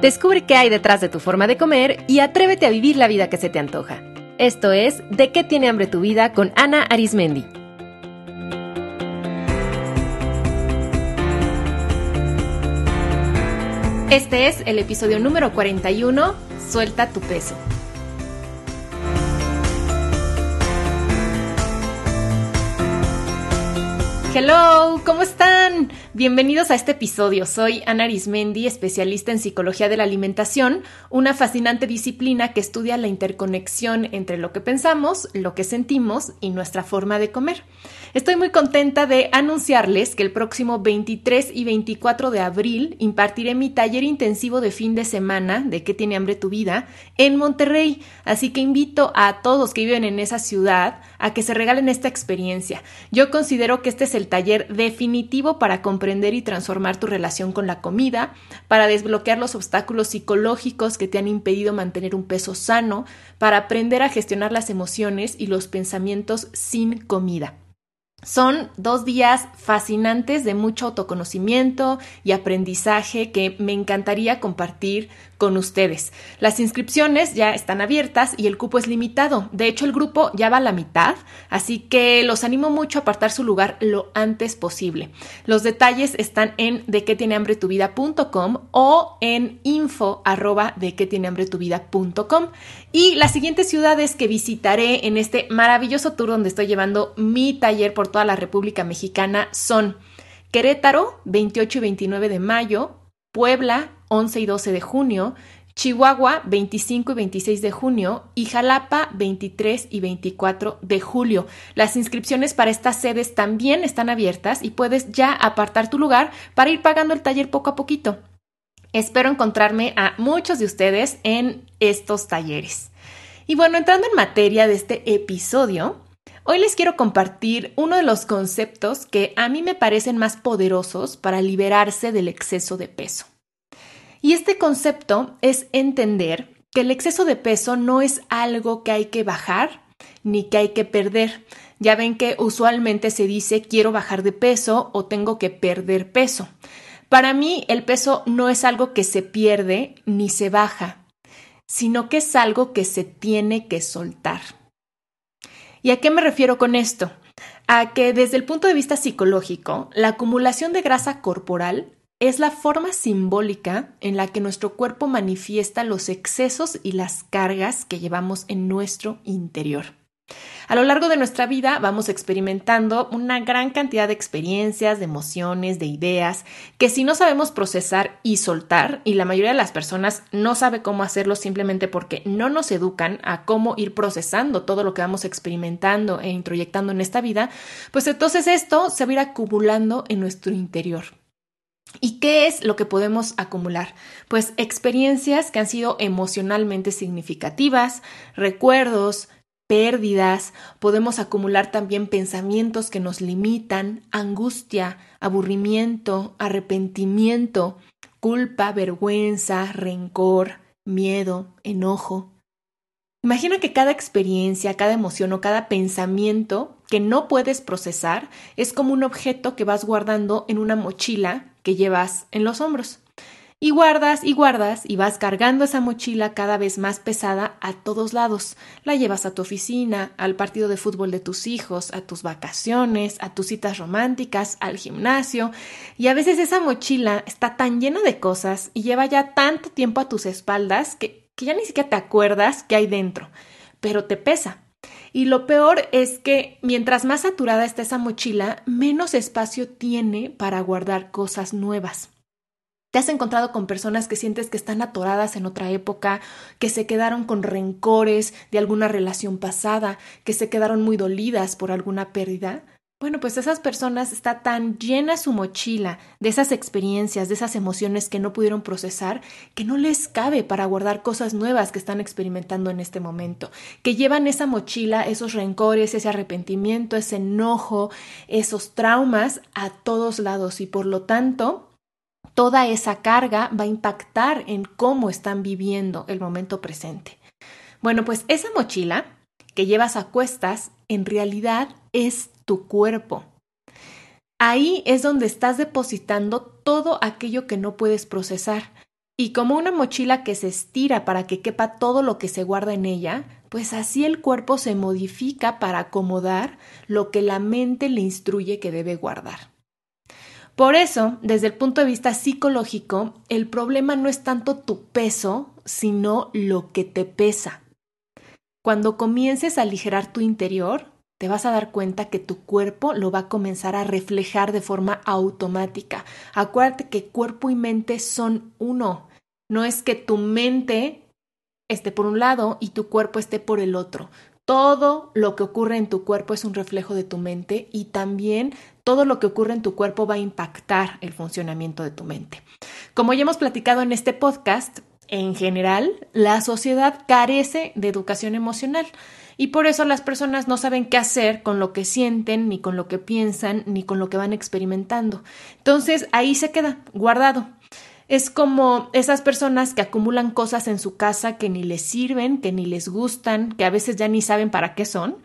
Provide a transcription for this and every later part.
Descubre qué hay detrás de tu forma de comer y atrévete a vivir la vida que se te antoja. Esto es De qué tiene hambre tu vida con Ana Arismendi. Este es el episodio número 41, Suelta tu peso. Hello, ¿cómo están? Bienvenidos a este episodio. Soy Ana Arismendi, especialista en psicología de la alimentación, una fascinante disciplina que estudia la interconexión entre lo que pensamos, lo que sentimos y nuestra forma de comer. Estoy muy contenta de anunciarles que el próximo 23 y 24 de abril impartiré mi taller intensivo de fin de semana de qué tiene hambre tu vida en Monterrey, así que invito a todos que viven en esa ciudad a que se regalen esta experiencia. Yo considero que este es el taller definitivo para comprender y transformar tu relación con la comida, para desbloquear los obstáculos psicológicos que te han impedido mantener un peso sano, para aprender a gestionar las emociones y los pensamientos sin comida. Son dos días fascinantes de mucho autoconocimiento y aprendizaje que me encantaría compartir con ustedes. Las inscripciones ya están abiertas y el cupo es limitado. De hecho, el grupo ya va a la mitad, así que los animo mucho a apartar su lugar lo antes posible. Los detalles están en de qué tiene hambre tu vida.com o en info arroba de tiene hambre tu vida.com. Y las siguientes ciudades que visitaré en este maravilloso tour donde estoy llevando mi taller por toda la República Mexicana son Querétaro, 28 y 29 de mayo, Puebla, 11 y 12 de junio, Chihuahua 25 y 26 de junio y Jalapa 23 y 24 de julio. Las inscripciones para estas sedes también están abiertas y puedes ya apartar tu lugar para ir pagando el taller poco a poquito. Espero encontrarme a muchos de ustedes en estos talleres. Y bueno, entrando en materia de este episodio, hoy les quiero compartir uno de los conceptos que a mí me parecen más poderosos para liberarse del exceso de peso. Y este concepto es entender que el exceso de peso no es algo que hay que bajar ni que hay que perder. Ya ven que usualmente se dice quiero bajar de peso o tengo que perder peso. Para mí el peso no es algo que se pierde ni se baja, sino que es algo que se tiene que soltar. ¿Y a qué me refiero con esto? A que desde el punto de vista psicológico, la acumulación de grasa corporal es la forma simbólica en la que nuestro cuerpo manifiesta los excesos y las cargas que llevamos en nuestro interior. A lo largo de nuestra vida vamos experimentando una gran cantidad de experiencias, de emociones, de ideas, que si no sabemos procesar y soltar, y la mayoría de las personas no sabe cómo hacerlo simplemente porque no nos educan a cómo ir procesando todo lo que vamos experimentando e introyectando en esta vida, pues entonces esto se va a ir acumulando en nuestro interior. ¿Y qué es lo que podemos acumular? Pues experiencias que han sido emocionalmente significativas, recuerdos, pérdidas, podemos acumular también pensamientos que nos limitan, angustia, aburrimiento, arrepentimiento, culpa, vergüenza, rencor, miedo, enojo. Imagina que cada experiencia, cada emoción o cada pensamiento que no puedes procesar es como un objeto que vas guardando en una mochila que llevas en los hombros. Y guardas y guardas y vas cargando esa mochila cada vez más pesada a todos lados. La llevas a tu oficina, al partido de fútbol de tus hijos, a tus vacaciones, a tus citas románticas, al gimnasio. Y a veces esa mochila está tan llena de cosas y lleva ya tanto tiempo a tus espaldas que, ya ni siquiera te acuerdas qué hay dentro. Pero te pesa. Y lo peor es que mientras más saturada está esa mochila, menos espacio tiene para guardar cosas nuevas. ¿Te has encontrado con personas que sientes que están atoradas en otra época, que se quedaron con rencores de alguna relación pasada, que se quedaron muy dolidas por alguna pérdida? Bueno, pues esas personas está tan llena su mochila de esas experiencias, de esas emociones que no pudieron procesar, que no les cabe para guardar cosas nuevas que están experimentando en este momento, que llevan esa mochila, esos rencores, ese arrepentimiento, ese enojo, esos traumas a todos lados y por lo tanto toda esa carga va a impactar en cómo están viviendo el momento presente. Bueno, pues esa mochila que llevas a cuestas en realidad es tu cuerpo. Ahí es donde estás depositando todo aquello que no puedes procesar. Y como una mochila que se estira para que quepa todo lo que se guarda en ella, pues así el cuerpo se modifica para acomodar lo que la mente le instruye que debe guardar. Por eso, desde el punto de vista psicológico, el problema no es tanto tu peso, sino lo que te pesa. Cuando comiences a aligerar tu interior, te vas a dar cuenta que tu cuerpo lo va a comenzar a reflejar de forma automática. Acuérdate que cuerpo y mente son uno. No es que tu mente esté por un lado y tu cuerpo esté por el otro. Todo lo que ocurre en tu cuerpo es un reflejo de tu mente y también todo lo que ocurre en tu cuerpo va a impactar el funcionamiento de tu mente. Como ya hemos platicado en este podcast, en general, la sociedad carece de educación emocional y por eso las personas no saben qué hacer con lo que sienten, ni con lo que piensan, ni con lo que van experimentando. Entonces ahí se queda guardado. Es como esas personas que acumulan cosas en su casa que ni les sirven, que ni les gustan, que a veces ya ni saben para qué son,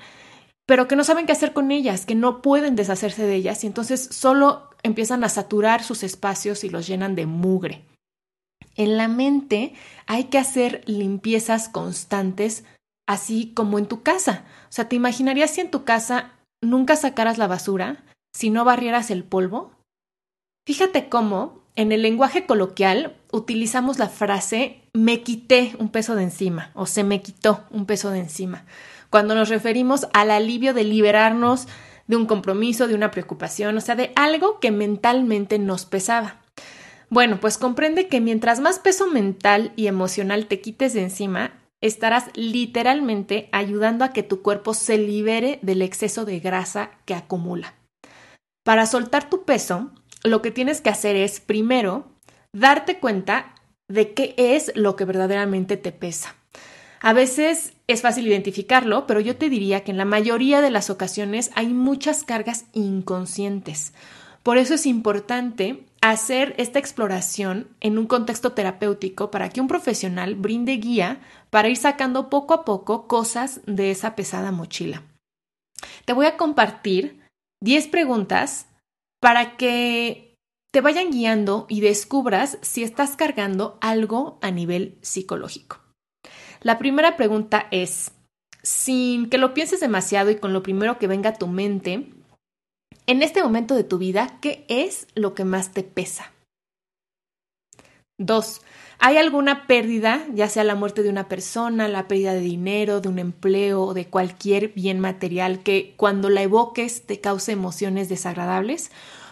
pero que no saben qué hacer con ellas, que no pueden deshacerse de ellas y entonces solo empiezan a saturar sus espacios y los llenan de mugre. En la mente hay que hacer limpiezas constantes, así como en tu casa. O sea, ¿te imaginarías si en tu casa nunca sacaras la basura, si no barrieras el polvo? Fíjate cómo en el lenguaje coloquial utilizamos la frase me quité un peso de encima o se me quitó un peso de encima, cuando nos referimos al alivio de liberarnos de un compromiso, de una preocupación, o sea, de algo que mentalmente nos pesaba. Bueno, pues comprende que mientras más peso mental y emocional te quites de encima, estarás literalmente ayudando a que tu cuerpo se libere del exceso de grasa que acumula. Para soltar tu peso, lo que tienes que hacer es, primero, darte cuenta de qué es lo que verdaderamente te pesa. A veces es fácil identificarlo, pero yo te diría que en la mayoría de las ocasiones hay muchas cargas inconscientes. Por eso es importante hacer esta exploración en un contexto terapéutico para que un profesional brinde guía para ir sacando poco a poco cosas de esa pesada mochila. Te voy a compartir 10 preguntas para que te vayan guiando y descubras si estás cargando algo a nivel psicológico. La primera pregunta es, sin que lo pienses demasiado y con lo primero que venga a tu mente, en este momento de tu vida, ¿qué es lo que más te pesa? Dos, ¿hay alguna pérdida, ya sea la muerte de una persona, la pérdida de dinero, de un empleo de cualquier bien material que cuando la evoques te cause emociones desagradables?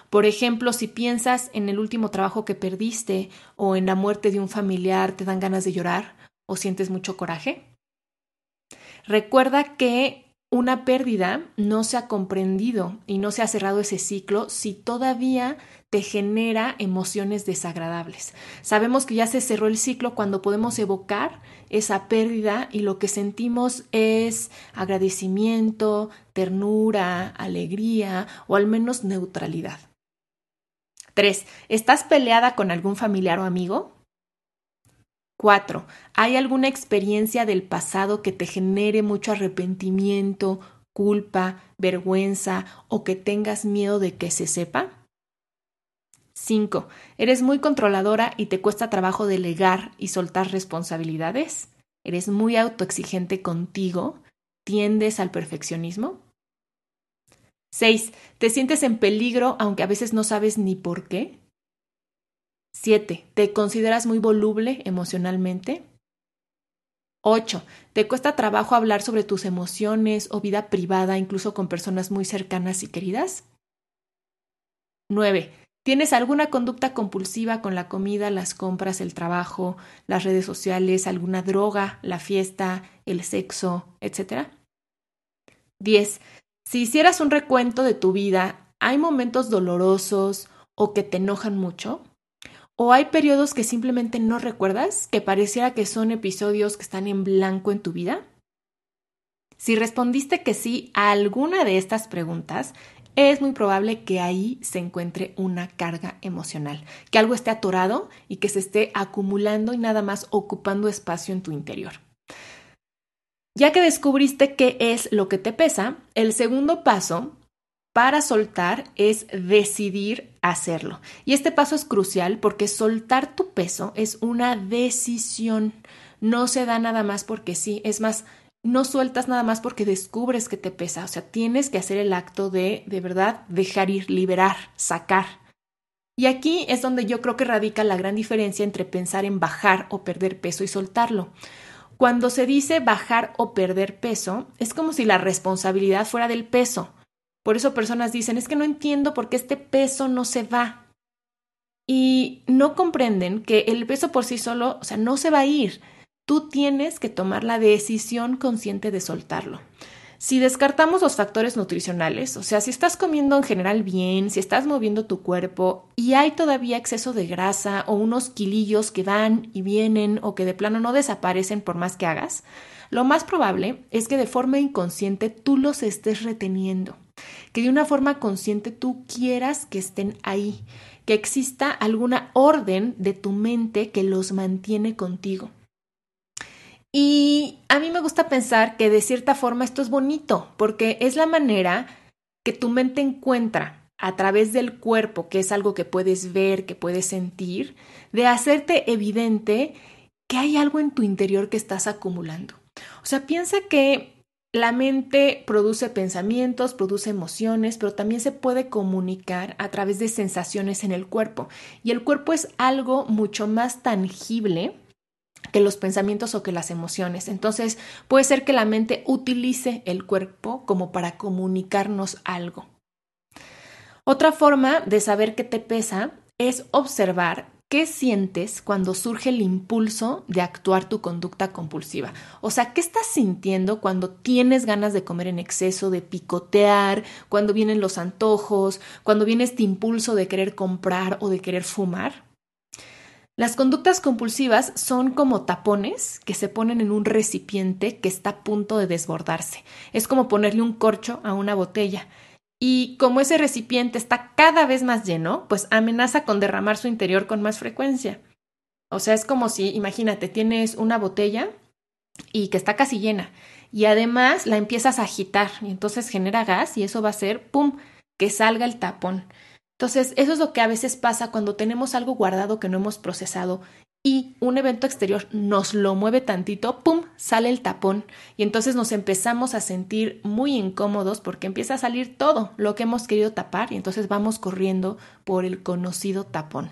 Por ejemplo, si piensas en el último trabajo que perdiste o en la muerte de un familiar, ¿te dan ganas de llorar o sientes mucho coraje? Recuerda que una pérdida no se ha comprendido y no se ha cerrado ese ciclo si todavía te genera emociones desagradables. Sabemos que ya se cerró el ciclo cuando podemos evocar esa pérdida y lo que sentimos es agradecimiento, ternura, alegría o al menos neutralidad. 3. ¿Estás peleada con algún familiar o amigo? 4. ¿Hay alguna experiencia del pasado que te genere mucho arrepentimiento, culpa, vergüenza o que tengas miedo de que se sepa? 5. ¿Eres muy controladora y te cuesta trabajo delegar y soltar responsabilidades? ¿Eres muy autoexigente contigo? ¿Tiendes al perfeccionismo? 6. ¿Te sientes en peligro aunque a veces no sabes ni por qué? 7. ¿Te consideras muy voluble emocionalmente? 8. ¿Te cuesta trabajo hablar sobre tus emociones o vida privada incluso con personas muy cercanas y queridas? 9. ¿Tienes alguna conducta compulsiva con la comida, las compras, el trabajo, las redes sociales, alguna droga, la fiesta, el sexo, etcétera? 10. Si hicieras un recuento de tu vida, ¿hay momentos dolorosos o que te enojan mucho? ¿O hay periodos que simplemente no recuerdas, que pareciera que son episodios que están en blanco en tu vida? Si respondiste que sí a alguna de estas preguntas, es muy probable que ahí se encuentre una carga emocional, que algo esté atorado y que se esté acumulando y nada más ocupando espacio en tu interior. Ya que descubriste qué es lo que te pesa, el segundo paso para soltar es decidir hacerlo. Y este paso es crucial porque soltar tu peso es una decisión. No se da nada más porque sí. Es más, no sueltas nada más porque descubres que te pesa. O sea, tienes que hacer el acto de, de verdad, dejar ir, liberar, sacar. Y aquí es donde yo creo que radica la gran diferencia entre pensar en bajar o perder peso y soltarlo. Cuando se dice bajar o perder peso, es como si la responsabilidad fuera del peso. Por eso personas dicen, es que no entiendo por qué este peso no se va. Y no comprenden que el peso por sí solo, o sea, no se va a ir. Tú tienes que tomar la decisión consciente de soltarlo. Si descartamos los factores nutricionales, o sea, si estás comiendo en general bien, si estás moviendo tu cuerpo y hay todavía exceso de grasa o unos kilillos que van y vienen o que de plano no desaparecen por más que hagas, lo más probable es que de forma inconsciente tú los estés reteniendo que de una forma consciente tú quieras que estén ahí, que exista alguna orden de tu mente que los mantiene contigo. Y a mí me gusta pensar que de cierta forma esto es bonito, porque es la manera que tu mente encuentra a través del cuerpo, que es algo que puedes ver, que puedes sentir, de hacerte evidente que hay algo en tu interior que estás acumulando. O sea, piensa que la mente produce pensamientos, produce emociones, pero también se puede comunicar a través de sensaciones en el cuerpo. Y el cuerpo es algo mucho más tangible que los pensamientos o que las emociones. Entonces, puede ser que la mente utilice el cuerpo como para comunicarnos algo. Otra forma de saber qué te pesa es observar ¿Qué sientes cuando surge el impulso de actuar tu conducta compulsiva? O sea, ¿qué estás sintiendo cuando tienes ganas de comer en exceso, de picotear, cuando vienen los antojos, cuando viene este impulso de querer comprar o de querer fumar? Las conductas compulsivas son como tapones que se ponen en un recipiente que está a punto de desbordarse. Es como ponerle un corcho a una botella. Y como ese recipiente está cada vez más lleno, pues amenaza con derramar su interior con más frecuencia. O sea, es como si, imagínate, tienes una botella y que está casi llena y además la empiezas a agitar y entonces genera gas y eso va a hacer, ¡pum!, que salga el tapón. Entonces, eso es lo que a veces pasa cuando tenemos algo guardado que no hemos procesado y un evento exterior nos lo mueve tantito, ¡pum!, sale el tapón y entonces nos empezamos a sentir muy incómodos porque empieza a salir todo lo que hemos querido tapar y entonces vamos corriendo por el conocido tapón.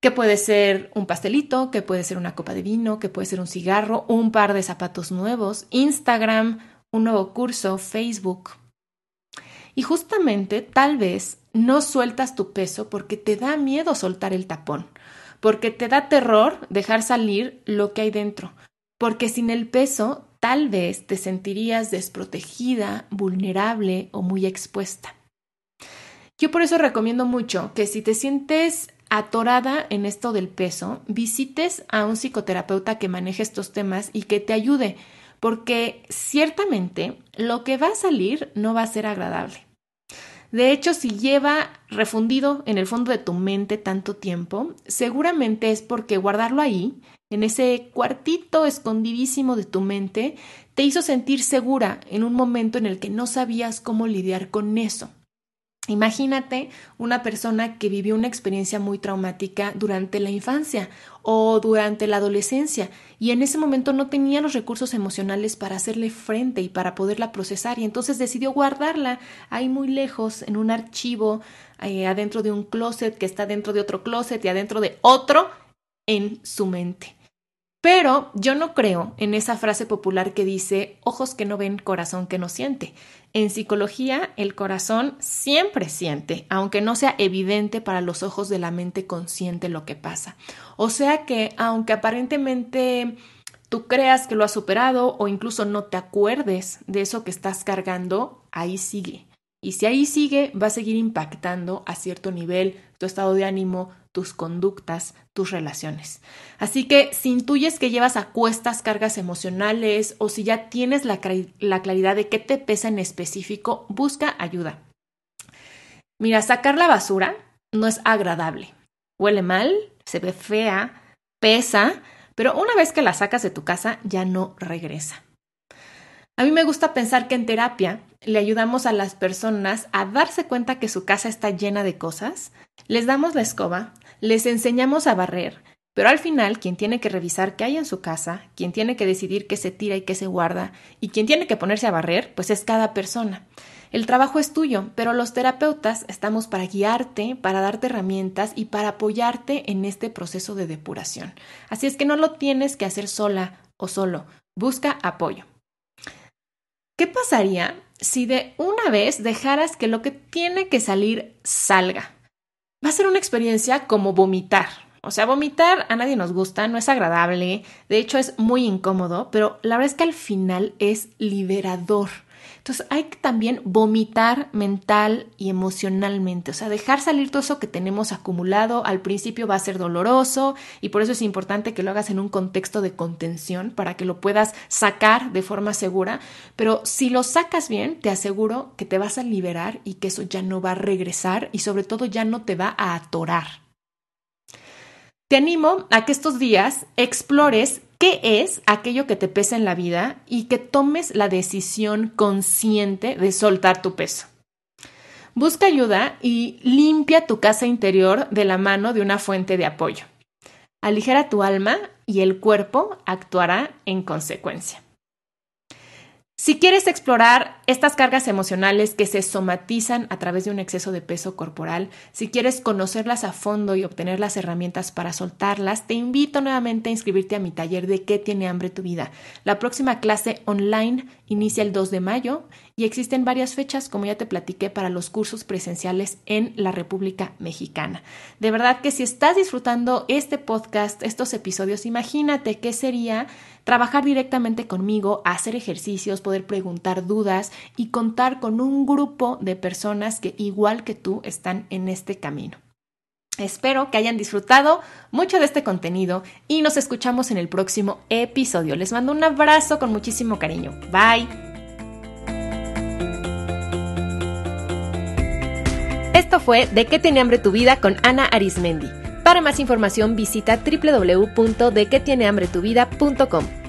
Que puede ser un pastelito, que puede ser una copa de vino, que puede ser un cigarro, un par de zapatos nuevos, Instagram, un nuevo curso, Facebook. Y justamente tal vez no sueltas tu peso porque te da miedo soltar el tapón porque te da terror dejar salir lo que hay dentro, porque sin el peso tal vez te sentirías desprotegida, vulnerable o muy expuesta. Yo por eso recomiendo mucho que si te sientes atorada en esto del peso, visites a un psicoterapeuta que maneje estos temas y que te ayude, porque ciertamente lo que va a salir no va a ser agradable. De hecho, si lleva refundido en el fondo de tu mente tanto tiempo, seguramente es porque guardarlo ahí, en ese cuartito escondidísimo de tu mente, te hizo sentir segura en un momento en el que no sabías cómo lidiar con eso. Imagínate una persona que vivió una experiencia muy traumática durante la infancia o durante la adolescencia y en ese momento no tenía los recursos emocionales para hacerle frente y para poderla procesar y entonces decidió guardarla ahí muy lejos en un archivo eh, adentro de un closet que está dentro de otro closet y adentro de otro en su mente. Pero yo no creo en esa frase popular que dice ojos que no ven, corazón que no siente. En psicología, el corazón siempre siente, aunque no sea evidente para los ojos de la mente consciente lo que pasa. O sea que, aunque aparentemente tú creas que lo has superado o incluso no te acuerdes de eso que estás cargando, ahí sigue. Y si ahí sigue, va a seguir impactando a cierto nivel tu estado de ánimo, tus conductas, tus relaciones. Así que si intuyes que llevas a cuestas cargas emocionales o si ya tienes la, la claridad de qué te pesa en específico, busca ayuda. Mira, sacar la basura no es agradable. Huele mal, se ve fea, pesa, pero una vez que la sacas de tu casa ya no regresa. A mí me gusta pensar que en terapia le ayudamos a las personas a darse cuenta que su casa está llena de cosas, les damos la escoba, les enseñamos a barrer, pero al final quien tiene que revisar qué hay en su casa, quien tiene que decidir qué se tira y qué se guarda, y quien tiene que ponerse a barrer, pues es cada persona. El trabajo es tuyo, pero los terapeutas estamos para guiarte, para darte herramientas y para apoyarte en este proceso de depuración. Así es que no lo tienes que hacer sola o solo, busca apoyo. ¿Qué pasaría si de una vez dejaras que lo que tiene que salir salga? Va a ser una experiencia como vomitar. O sea, vomitar a nadie nos gusta, no es agradable, de hecho es muy incómodo, pero la verdad es que al final es liberador. Entonces hay que también vomitar mental y emocionalmente, o sea, dejar salir todo eso que tenemos acumulado. Al principio va a ser doloroso y por eso es importante que lo hagas en un contexto de contención para que lo puedas sacar de forma segura. Pero si lo sacas bien, te aseguro que te vas a liberar y que eso ya no va a regresar y sobre todo ya no te va a atorar. Te animo a que estos días explores qué es aquello que te pesa en la vida y que tomes la decisión consciente de soltar tu peso. Busca ayuda y limpia tu casa interior de la mano de una fuente de apoyo. Aligera tu alma y el cuerpo actuará en consecuencia. Si quieres explorar estas cargas emocionales que se somatizan a través de un exceso de peso corporal, si quieres conocerlas a fondo y obtener las herramientas para soltarlas, te invito nuevamente a inscribirte a mi taller de ¿Qué tiene hambre tu vida? La próxima clase online inicia el 2 de mayo y existen varias fechas, como ya te platiqué, para los cursos presenciales en la República Mexicana. De verdad que si estás disfrutando este podcast, estos episodios, imagínate qué sería trabajar directamente conmigo, hacer ejercicios, poder preguntar dudas y contar con un grupo de personas que igual que tú están en este camino. Espero que hayan disfrutado mucho de este contenido y nos escuchamos en el próximo episodio. Les mando un abrazo con muchísimo cariño. Bye. Esto fue De qué tiene hambre tu vida con Ana Arismendi. Para más información visita www.dequetienehambretuvida.com.